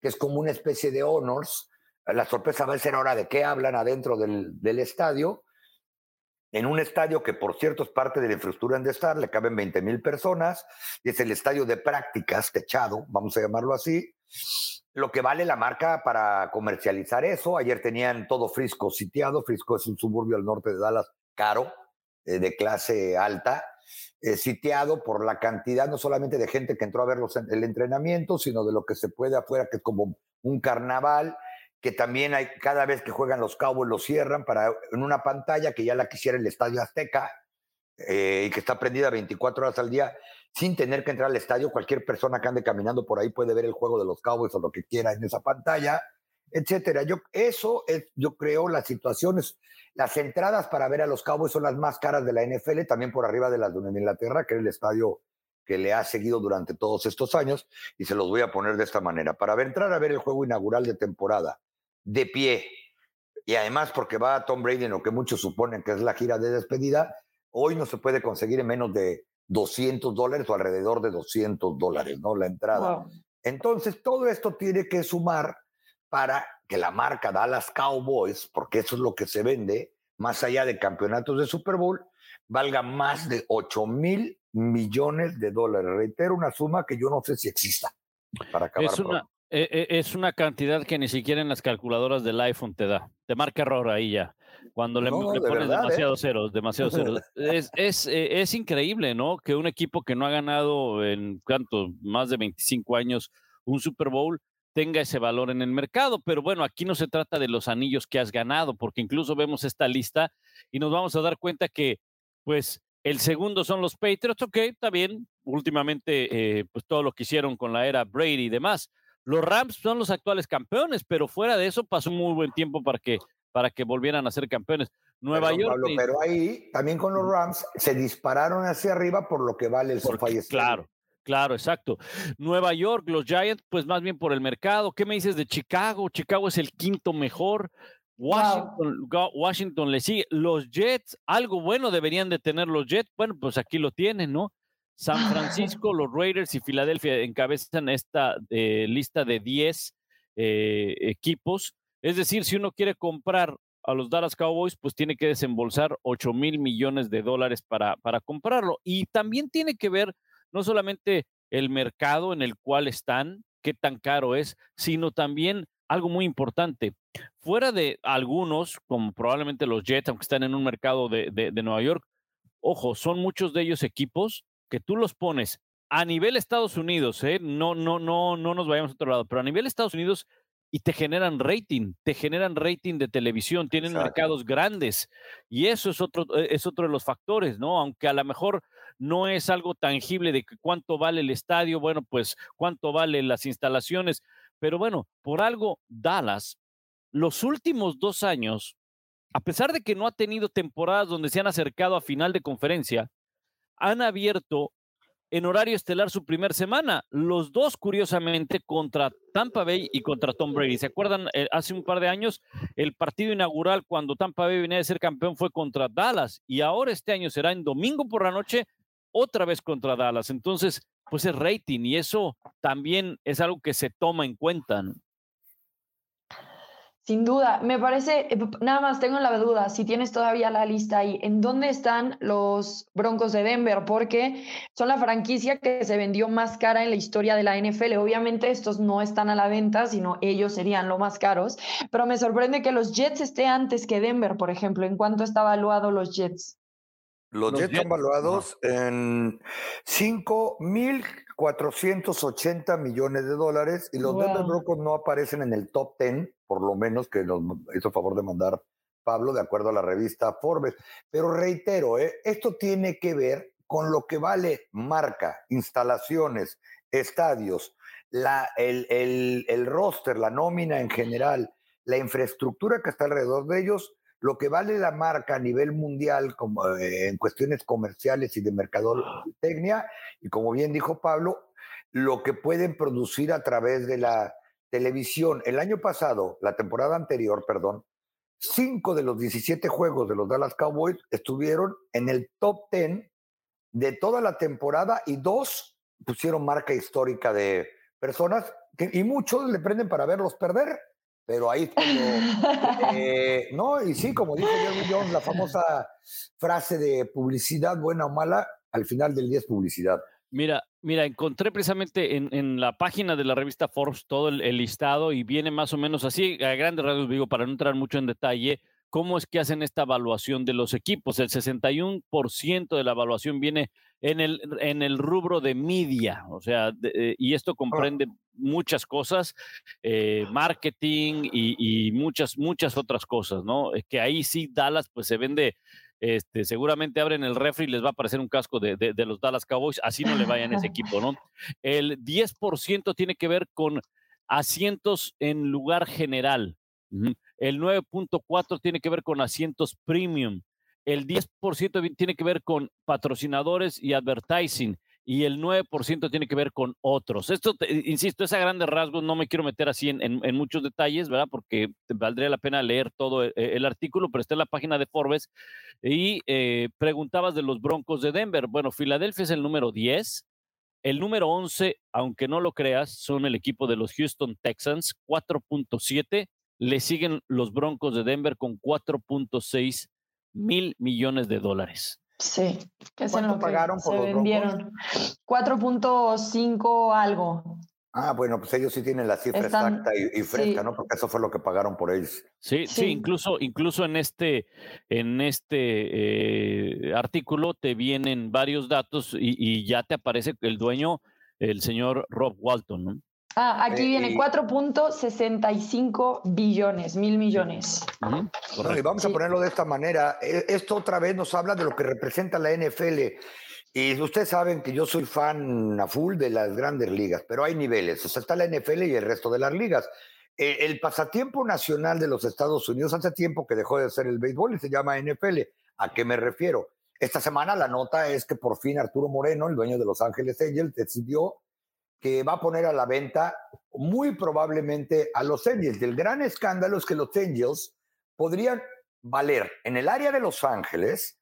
que es como una especie de honors. La sorpresa va a ser ahora de qué hablan adentro del, del estadio. En un estadio que, por cierto, es parte de la infraestructura en de estar, le caben 20 mil personas, y es el estadio de prácticas, techado, vamos a llamarlo así. Lo que vale la marca para comercializar eso. Ayer tenían todo Frisco sitiado. Frisco es un suburbio al norte de Dallas, caro, eh, de clase alta eh, sitiado por la cantidad no solamente de gente que entró a ver el entrenamiento, sino de lo que se puede afuera, que es como un carnaval, que también hay, cada vez que juegan los Cowboys lo cierran para en una pantalla que ya la quisiera el Estadio Azteca eh, y que está prendida 24 horas al día sin tener que entrar al estadio. Cualquier persona que ande caminando por ahí puede ver el juego de los Cowboys o lo que quiera en esa pantalla, etcétera. Yo, eso es, yo creo, las situaciones las entradas para ver a los Cowboys son las más caras de la NFL, también por arriba de las de Inglaterra, que es el estadio que le ha seguido durante todos estos años, y se los voy a poner de esta manera. Para entrar a ver el juego inaugural de temporada, de pie, y además porque va a Tom Brady en lo que muchos suponen que es la gira de despedida, hoy no se puede conseguir en menos de 200 dólares o alrededor de 200 dólares, ¿no? La entrada. Entonces, todo esto tiene que sumar para que la marca Dallas Cowboys, porque eso es lo que se vende, más allá de campeonatos de Super Bowl, valga más de 8 mil millones de dólares. Reitero, una suma que yo no sé si exista para acabar. Es una, e, e, es una cantidad que ni siquiera en las calculadoras del iPhone te da. Te marca error ahí ya. Cuando le, pones ¿eh? demasiados ceros, demasiados ceros. es, es, e, es, increíble, ¿no? Que un equipo que no ha ganado en, ¿cuánto? Más de 25 años un Super Bowl tenga ese valor en el mercado. Pero bueno, aquí no se trata de los anillos que has ganado, porque incluso vemos esta lista y nos vamos a dar cuenta que, pues, el segundo son los Patriots, ok, está bien, últimamente, eh, pues todo lo que hicieron con la era Brady y demás. Los Rams son los actuales campeones, pero fuera de eso pasó muy buen tiempo para que, para que volvieran a ser campeones. Nueva York. pero ahí también con los Rams se dispararon hacia arriba por lo que vale el SoFi Claro, Claro, exacto. Nueva York, los Giants, pues más bien por el mercado. ¿Qué me dices de Chicago? Chicago es el quinto mejor. Washington, Washington le sigue. Los Jets, algo bueno deberían de tener los Jets. Bueno, pues aquí lo tienen, ¿no? San Francisco, los Raiders y Filadelfia encabezan esta eh, lista de 10 eh, equipos. Es decir, si uno quiere comprar a los Dallas Cowboys, pues tiene que desembolsar 8 mil millones de dólares para, para comprarlo. Y también tiene que ver no solamente el mercado en el cual están, qué tan caro es, sino también algo muy importante. Fuera de algunos, como probablemente los Jets, aunque están en un mercado de, de, Nueva York, ojo, son muchos de ellos equipos que tú los pones a nivel Estados Unidos, ¿eh? no, no, no, no nos vayamos a otro lado, pero a nivel Estados Unidos y te generan rating, te generan rating de televisión, tienen mercados grandes y eso es otro, eh, es otro de los factores, ¿no? Aunque a lo mejor no es algo tangible de cuánto vale el estadio, bueno, pues cuánto valen las instalaciones, pero bueno, por algo Dallas, los últimos dos años, a pesar de que no ha tenido temporadas donde se han acercado a final de conferencia, han abierto en horario estelar su primer semana. Los dos, curiosamente, contra Tampa Bay y contra Tom Brady. ¿Se acuerdan? Eh, hace un par de años, el partido inaugural cuando Tampa Bay venía de ser campeón fue contra Dallas y ahora este año será en domingo por la noche otra vez contra Dallas. Entonces, pues es rating y eso también es algo que se toma en cuenta. Sin duda, me parece, eh, nada más tengo la duda, si tienes todavía la lista ahí, ¿en dónde están los Broncos de Denver? Porque son la franquicia que se vendió más cara en la historia de la NFL. Obviamente estos no están a la venta, sino ellos serían lo más caros, pero me sorprende que los Jets esté antes que Denver, por ejemplo. ¿En cuánto está evaluado los Jets? Los, Jets, están valuados en 5.480 millones de dólares y los Denver Broncos no aparecen en el top 10 por lo menos que nos hizo favor de mandar Pablo, de acuerdo a la revista Forbes. Pero reitero, ¿eh? esto tiene que ver con lo que vale marca, instalaciones, estadios, la, el, el, el roster, la nómina en general, la infraestructura que está alrededor de ellos, lo que vale la marca a nivel mundial como, eh, en cuestiones comerciales y de mercadotecnia, y como bien dijo Pablo, lo que pueden producir a través de la televisión, el año pasado, la temporada anterior, perdón, cinco de los 17 juegos de los Dallas Cowboys estuvieron en el top 10 de toda la temporada y dos pusieron marca histórica de personas y muchos le prenden para verlos perder. Pero ahí eh, no, y sí, como dijo Jeremy Jones, la famosa frase de publicidad buena o mala, al final del día es publicidad. Mira, mira, encontré precisamente en, la página de la revista Forbes todo el, listado y viene más o menos así, a grandes rasgos digo, para no entrar mucho en detalle, cómo es que hacen esta evaluación de los equipos. El 61% de la evaluación viene en el, en el rubro de media, o sea, eh, y esto comprende muchas cosas, eh, marketing y, y, muchas, muchas otras cosas, ¿no? Que ahí sí Dallas pues se vende este, seguramente abren el refri y les va a aparecer un casco de, los Dallas Cowboys, así no le vayan ese equipo, ¿no? El 10% tiene que ver con asientos en lugar general. El 9.4 tiene que ver con asientos premium. El 10% tiene que ver con patrocinadores y advertising y el 9% tiene que ver con otros. Esto, insisto, es a grandes rasgos, no me quiero meter así en, muchos detalles, ¿verdad? Porque valdría la pena leer todo eh, el, artículo, pero está en la página de Forbes. Y eh, preguntabas de los Broncos de Denver. Bueno, Filadelfia es el número 10. El número 11, aunque no lo creas, son el equipo de los Houston Texans, 4.7. Le siguen los Broncos de Denver con 4.6 mil millones de dólares. Sí, que ¿Cuánto pagaron por se los vendieron? 4.5 algo. Ah, bueno, pues ellos sí tienen la cifra exacta y, fresca, ¿no? Porque eso fue lo que pagaron por ellos. Sí, sí, incluso, incluso en este, en este eh, artículo te vienen varios datos y, y, ya te aparece el dueño, el señor Rob Walton, ¿no? Ah, aquí viene 4.65 billones, mil millones. y vamos a ponerlo de esta manera. E, esto otra vez nos habla de lo que representa la NFL. Y ustedes saben que yo soy fan a full de las grandes ligas, pero hay niveles. O sea, está la NFL y el resto de las ligas. E, el pasatiempo nacional de los Estados Unidos hace tiempo que dejó de ser el béisbol y se llama NFL. ¿A qué me refiero? Esta semana la nota es que por fin Arturo Moreno, el dueño de Los Ángeles Angels, decidió que va a poner a la venta muy probablemente a los Angels. El gran escándalo es que los Angels podrían valer en el área de Los Ángeles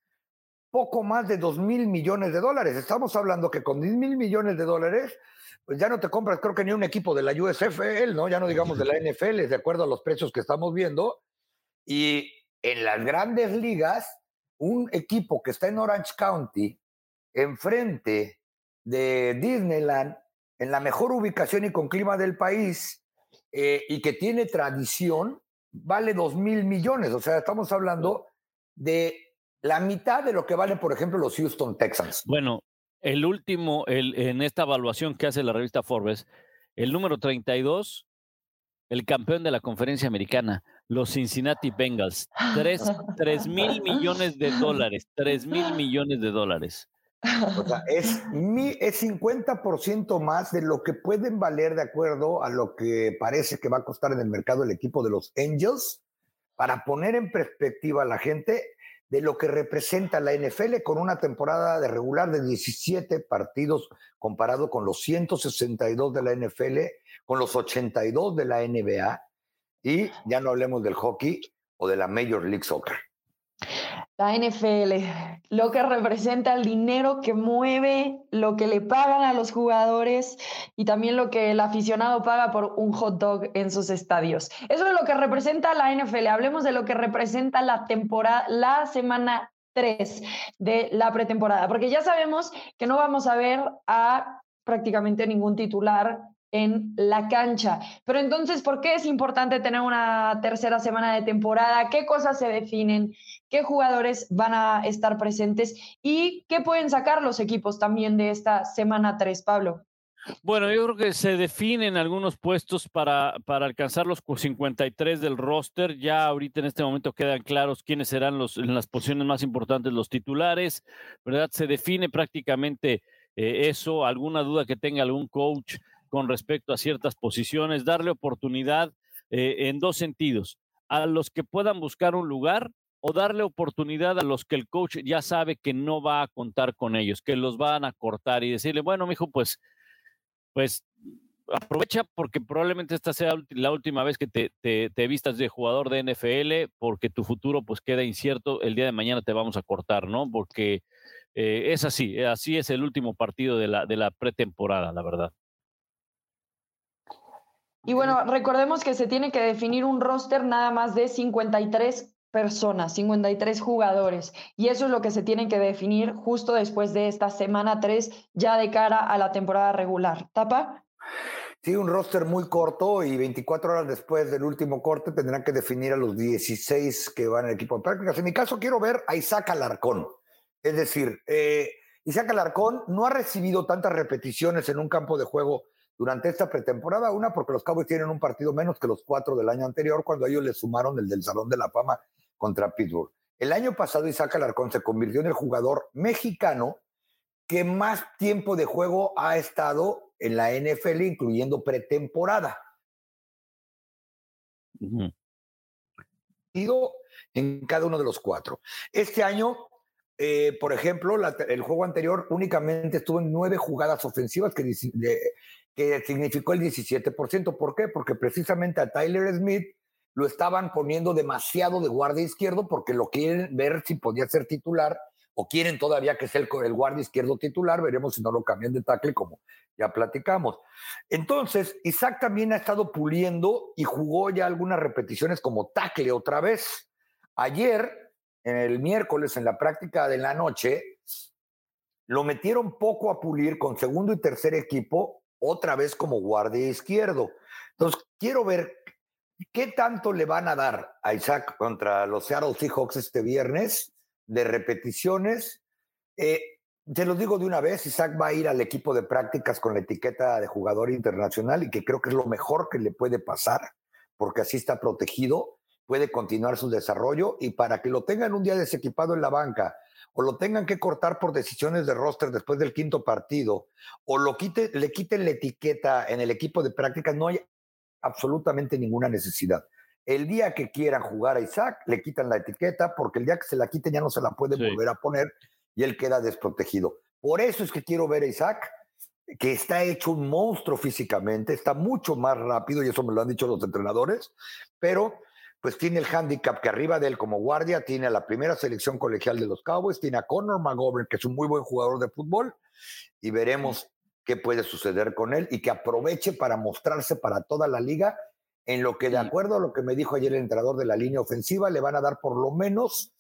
poco más de 2 mil millones de dólares. Estamos hablando que con 10 mil millones de dólares, pues ya no te compras, creo que ni un equipo de la USFL, ¿no? Ya no digamos de la NFL, de acuerdo a los precios que estamos viendo. Y en las grandes ligas, un equipo que está en Orange County, enfrente de Disneyland, en la mejor ubicación y con clima del país, eh, y que tiene tradición, vale dos mil millones. O sea, estamos hablando de la mitad de lo que valen, por ejemplo, los Houston Texans. Bueno, el último, el, en esta evaluación que hace la revista Forbes, el número 32, el campeón de la conferencia americana, los Cincinnati Bengals. 3, mil millones de dólares. 3 mil millones de dólares. O sea, es, es 50% más de lo que pueden valer de acuerdo a lo que parece que va a costar en el mercado el equipo de los Angels, para poner en perspectiva a la gente de lo que representa la NFL con una temporada de regular de 17 partidos comparado con los 162 de la NFL, con los 82 de la NBA y ya no hablemos del hockey o de la Major League Soccer. La NFL, lo que representa el dinero que mueve, lo que le pagan a los jugadores y también lo que el aficionado paga por un hot dog en sus estadios. Eso es lo que representa la NFL. Hablemos de lo que representa la temporada, la semana 3 de la pretemporada, porque ya sabemos que no vamos a ver a prácticamente ningún titular en la cancha. Pero entonces, ¿por qué es importante tener una tercera semana de temporada? ¿Qué cosas se definen? ¿Qué jugadores van a estar presentes? ¿Y qué pueden sacar los equipos también de esta semana 3, Pablo? Bueno, yo creo que se definen algunos puestos para, para alcanzar los 53 del roster. Ya ahorita en este momento quedan claros quiénes serán los, en las posiciones más importantes los titulares, ¿verdad? Se define prácticamente eh, eso, alguna duda que tenga algún coach con respecto a ciertas posiciones, darle oportunidad eh, en dos sentidos, a los que puedan buscar un lugar o darle oportunidad a los que el coach ya sabe que no va a contar con ellos, que los van a cortar y decirle, bueno, mijo, pues, pues aprovecha porque probablemente esta sea la última vez que te, te, vistas de jugador de NFL, porque tu futuro pues queda incierto, el día de mañana te vamos a cortar, ¿no? Porque eh, es así, así es el último partido de la, de la pretemporada, la verdad. Y bueno, recordemos que se tiene que definir un roster nada más de 53 personas, 53 jugadores. Y eso es lo que se tiene que definir justo después de esta semana 3, ya de cara a la temporada regular. ¿Tapa? Sí, un roster muy corto y 24 horas después del último corte tendrán que definir a los 16 que van al equipo de prácticas. En mi caso, quiero ver a Isaac Alarcón. Es decir, eh, Isaac Alarcón no ha recibido tantas repeticiones en un campo de juego durante esta pretemporada. Una, porque los Cowboys tienen un partido menos que los cuatro del año anterior, cuando ellos le sumaron el del Salón de la Fama contra Pittsburgh. El año pasado Isaac Alarcón se convirtió en el jugador mexicano que más tiempo de juego ha estado en la NFL, incluyendo pretemporada. En cada uno de los cuatro. Este año, eh, por ejemplo, el juego anterior únicamente estuvo en nueve jugadas ofensivas que, significó el 17%. ¿Por qué? Porque precisamente a Tyler Smith lo estaban poniendo demasiado de guardia izquierdo porque lo quieren ver si podía ser titular o quieren todavía que sea el, el guardia izquierdo titular. Veremos si no lo cambian de tackle como ya platicamos. Entonces, Isaac también ha estado puliendo y jugó ya algunas repeticiones como tackle otra vez. Ayer, el miércoles, en la práctica de la noche, lo metieron poco a pulir con segundo y tercer equipo otra vez como guardia izquierdo. Entonces, quiero ver qué tanto le van a dar a Isaac contra los Seattle Seahawks este viernes de repeticiones. Eh, te lo digo de una vez, Isaac va a ir al equipo de prácticas con la etiqueta de jugador internacional y que creo que es lo mejor que le puede pasar, porque así está protegido, puede continuar su desarrollo y para que lo tengan un día desequipado en la banca o lo tengan que cortar por decisiones de roster después del quinto partido, o lo quite, le quiten la etiqueta en el equipo de prácticas, no hay absolutamente ninguna necesidad. El día que quieran jugar a Isaac, le quitan la etiqueta, porque el día que se la quiten ya no se la pueden volver a poner y él queda desprotegido. Por eso es que quiero ver a Isaac, que está hecho un monstruo físicamente, está mucho más rápido, y eso me lo han dicho los entrenadores, pero pues tiene el handicap que arriba de él como guardia tiene a la primera selección colegial de los Cowboys, tiene a Connor McGovern, que es un muy buen jugador de fútbol, y veremos qué puede suceder con él y que aproveche para mostrarse para toda la liga en lo que de acuerdo a lo que me dijo ayer el entrenador de la línea ofensiva, le van a dar por lo menos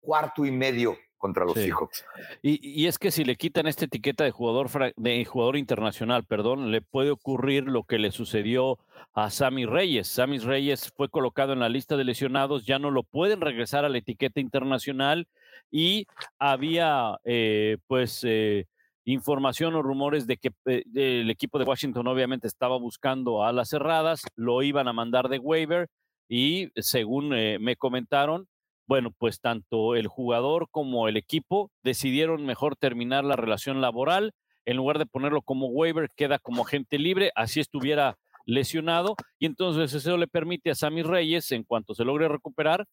cuarto y medio contra los hijos. Y, es que si le quitan esta etiqueta de jugador, de jugador internacional, perdón, le puede ocurrir lo que le sucedió a Sammy Reyes. Sammy Reyes fue colocado en la lista de lesionados, ya no lo pueden regresar a la etiqueta internacional y había eh, pues eh, información o rumores de que eh, el equipo de Washington obviamente estaba buscando a las cerradas, lo iban a mandar de waiver y según me comentaron, bueno, pues tanto el jugador como el equipo decidieron mejor terminar la relación laboral. En lugar de ponerlo como waiver, queda como agente libre, así estuviera lesionado. Y entonces eso le permite a Sammy Reyes, en cuanto se logre recuperar,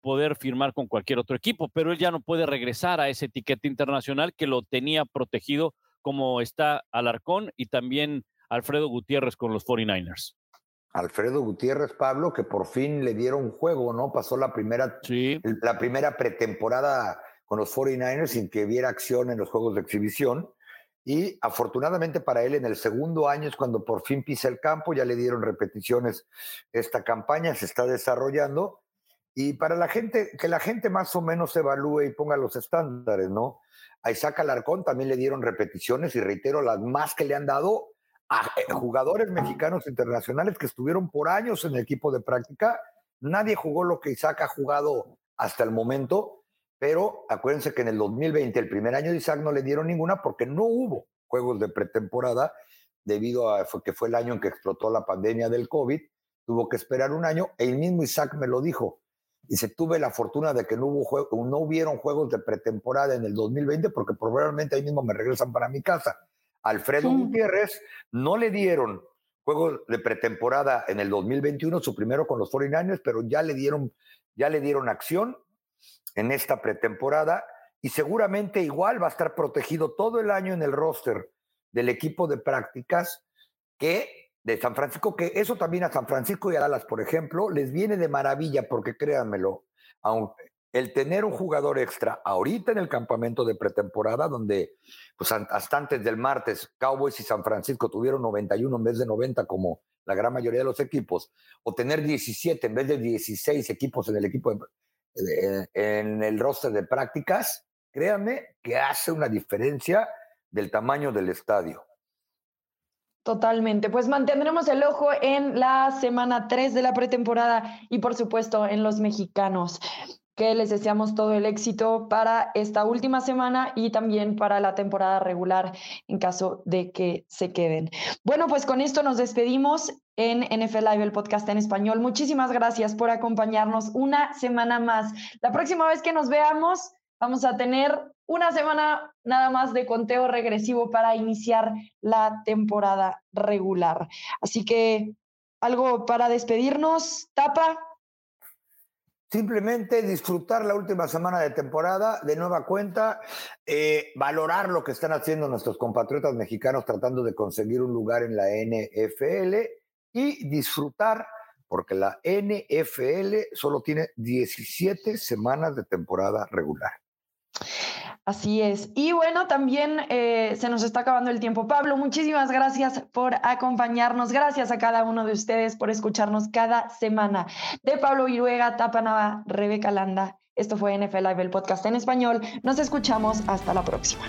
poder firmar con cualquier otro equipo. Pero él ya no puede regresar a esa etiqueta internacional que lo tenía protegido como está Alarcón y también Alfredo Gutiérrez con los 49ers. Alfredo Gutiérrez, Pablo, que por fin le dieron juego, ¿no? Pasó la primera, la primera pretemporada con los 49ers sin que viera acción en los juegos de exhibición. Y afortunadamente para él, en el segundo año es cuando por fin pisa el campo, ya le dieron repeticiones. Esta campaña se está desarrollando. Y para la gente, que la gente más o menos evalúe y ponga los estándares, ¿no? A Isaac Alarcón también le dieron repeticiones y reitero, las más que le han dado a eh, jugadores mexicanos internacionales que estuvieron por años en el equipo de práctica. Nadie jugó lo que Isaac ha jugado hasta el momento, pero acuérdense que en el 2020, el primer año de Isaac, no le dieron ninguna porque no hubo juegos de pretemporada debido a que fue el año en que explotó la pandemia del COVID. Tuvo que esperar un año. El mismo Isaac me lo dijo. Dice, tuve la fortuna de que no, hubo no hubieron juegos de pretemporada en el 2020 porque probablemente ahí mismo me regresan para mi casa. Alfredo Gutiérrez no le dieron juego de pretemporada en el 2021, su primero con los 49ers, pero ya le dieron, ya le dieron acción en esta pretemporada y seguramente igual va a estar protegido todo el año en el roster del equipo de prácticas que de San Francisco, que eso también a San Francisco y a Dallas, por ejemplo, les viene de maravilla porque créanmelo, aunque el tener un jugador extra ahorita en el campamento de pretemporada, donde pues hasta antes del martes Cowboys y San Francisco tuvieron 91 en vez de 90 como la gran mayoría de los equipos, o tener 17 en vez de 16 equipos en el equipo en el roster de prácticas, créanme que hace una diferencia del tamaño del estadio. Totalmente. Pues mantendremos el ojo en la semana 3 de la pretemporada y por supuesto en los mexicanos que les deseamos todo el éxito para esta última semana y también para la temporada regular en caso de que se queden. Bueno, pues con esto nos despedimos en NFL Live, el podcast en español. Muchísimas gracias por acompañarnos una semana más. La próxima vez que nos veamos, vamos a tener una semana nada más de conteo regresivo para iniciar la temporada regular. Así que algo para despedirnos, Tapa. Simplemente disfrutar la última semana de temporada de nueva cuenta, eh, valorar lo que están haciendo nuestros compatriotas mexicanos tratando de conseguir un lugar en la NFL y disfrutar porque la NFL solo tiene 17 semanas de temporada regular. Así es. Y bueno, también eh, se nos está acabando el tiempo. Pablo, muchísimas gracias por acompañarnos. Gracias a cada uno de ustedes por escucharnos cada semana. De Pablo Viruega, Tapanava, Rebeca Landa. Esto fue NFL Live, el podcast en español. Nos escuchamos. Hasta la próxima.